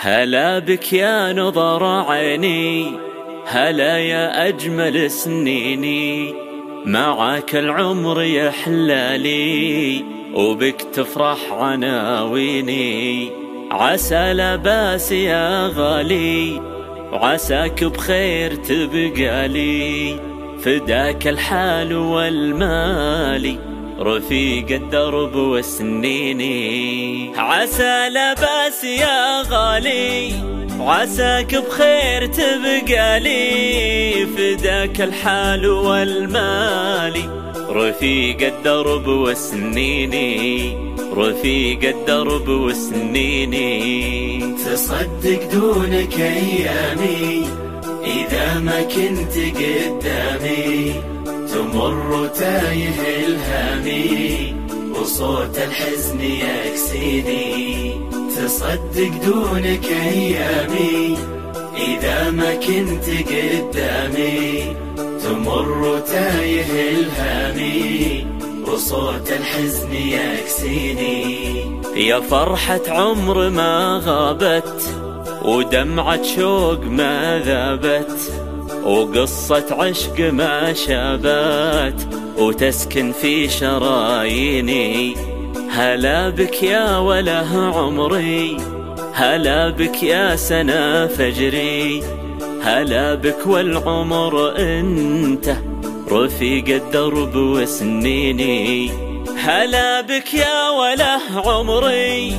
هلا بك يا نظر عيني هلا يا أجمل سنيني. معاك العمر يحلالي وبك تفرح عناويني. عسى لباس يا غالي وعساك بخير تبقى لي فداك الحال والمالي رفيق الدرب وسنيني عسى لباس يا غالي وعساك بخير تبقى لي. فداك الحال والمالي رفيق الدرب وسنيني رفيق الدرب وسنيني تصدق دونك ايامي إذا ما كنت قدامي. تمر تايه الهامي وصوت الحزن يكسيني. تصدق دونك ايامي إذا ما كنت قدامي. تمر تايه الهامي وصوت الحزن يكسيني. يا فرحة عمر ما غابت ودمعة شوق ما ذابت. وقصة عشق ما شابت وتسكن في شراييني. هلا بك يا وله عمري هلا بك يا سنة فجري. هلا بك والعمر انت رفيق الدرب وسنيني. هلا بك يا وله عمري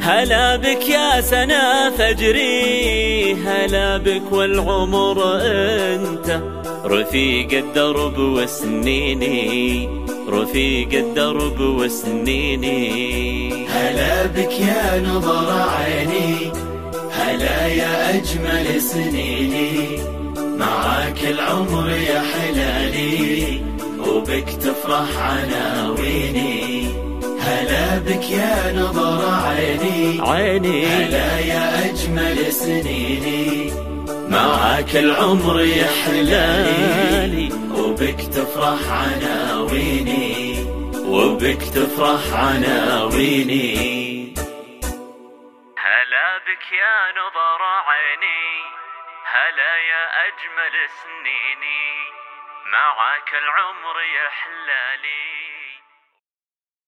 هلا بك يا سنة فجري. هلا بك والعمر انت. رفيق الدرب وسنيني رفيق الدرب وسنيني هلا بك يا نظر عيني. هلا يا أجمل سنيني معاك العمر يا حلالي. وبك تفرح عناويني. هلا بك يا نظر عيني. عيني. هلا يا أجمل سنيني. معاك العمر يا حلالي وبك تفرح عناويني. وبك تفرح عناويني. هلا بك يا نظر عيني. هلا يا أجمل سنيني. معاك العمر يحلالي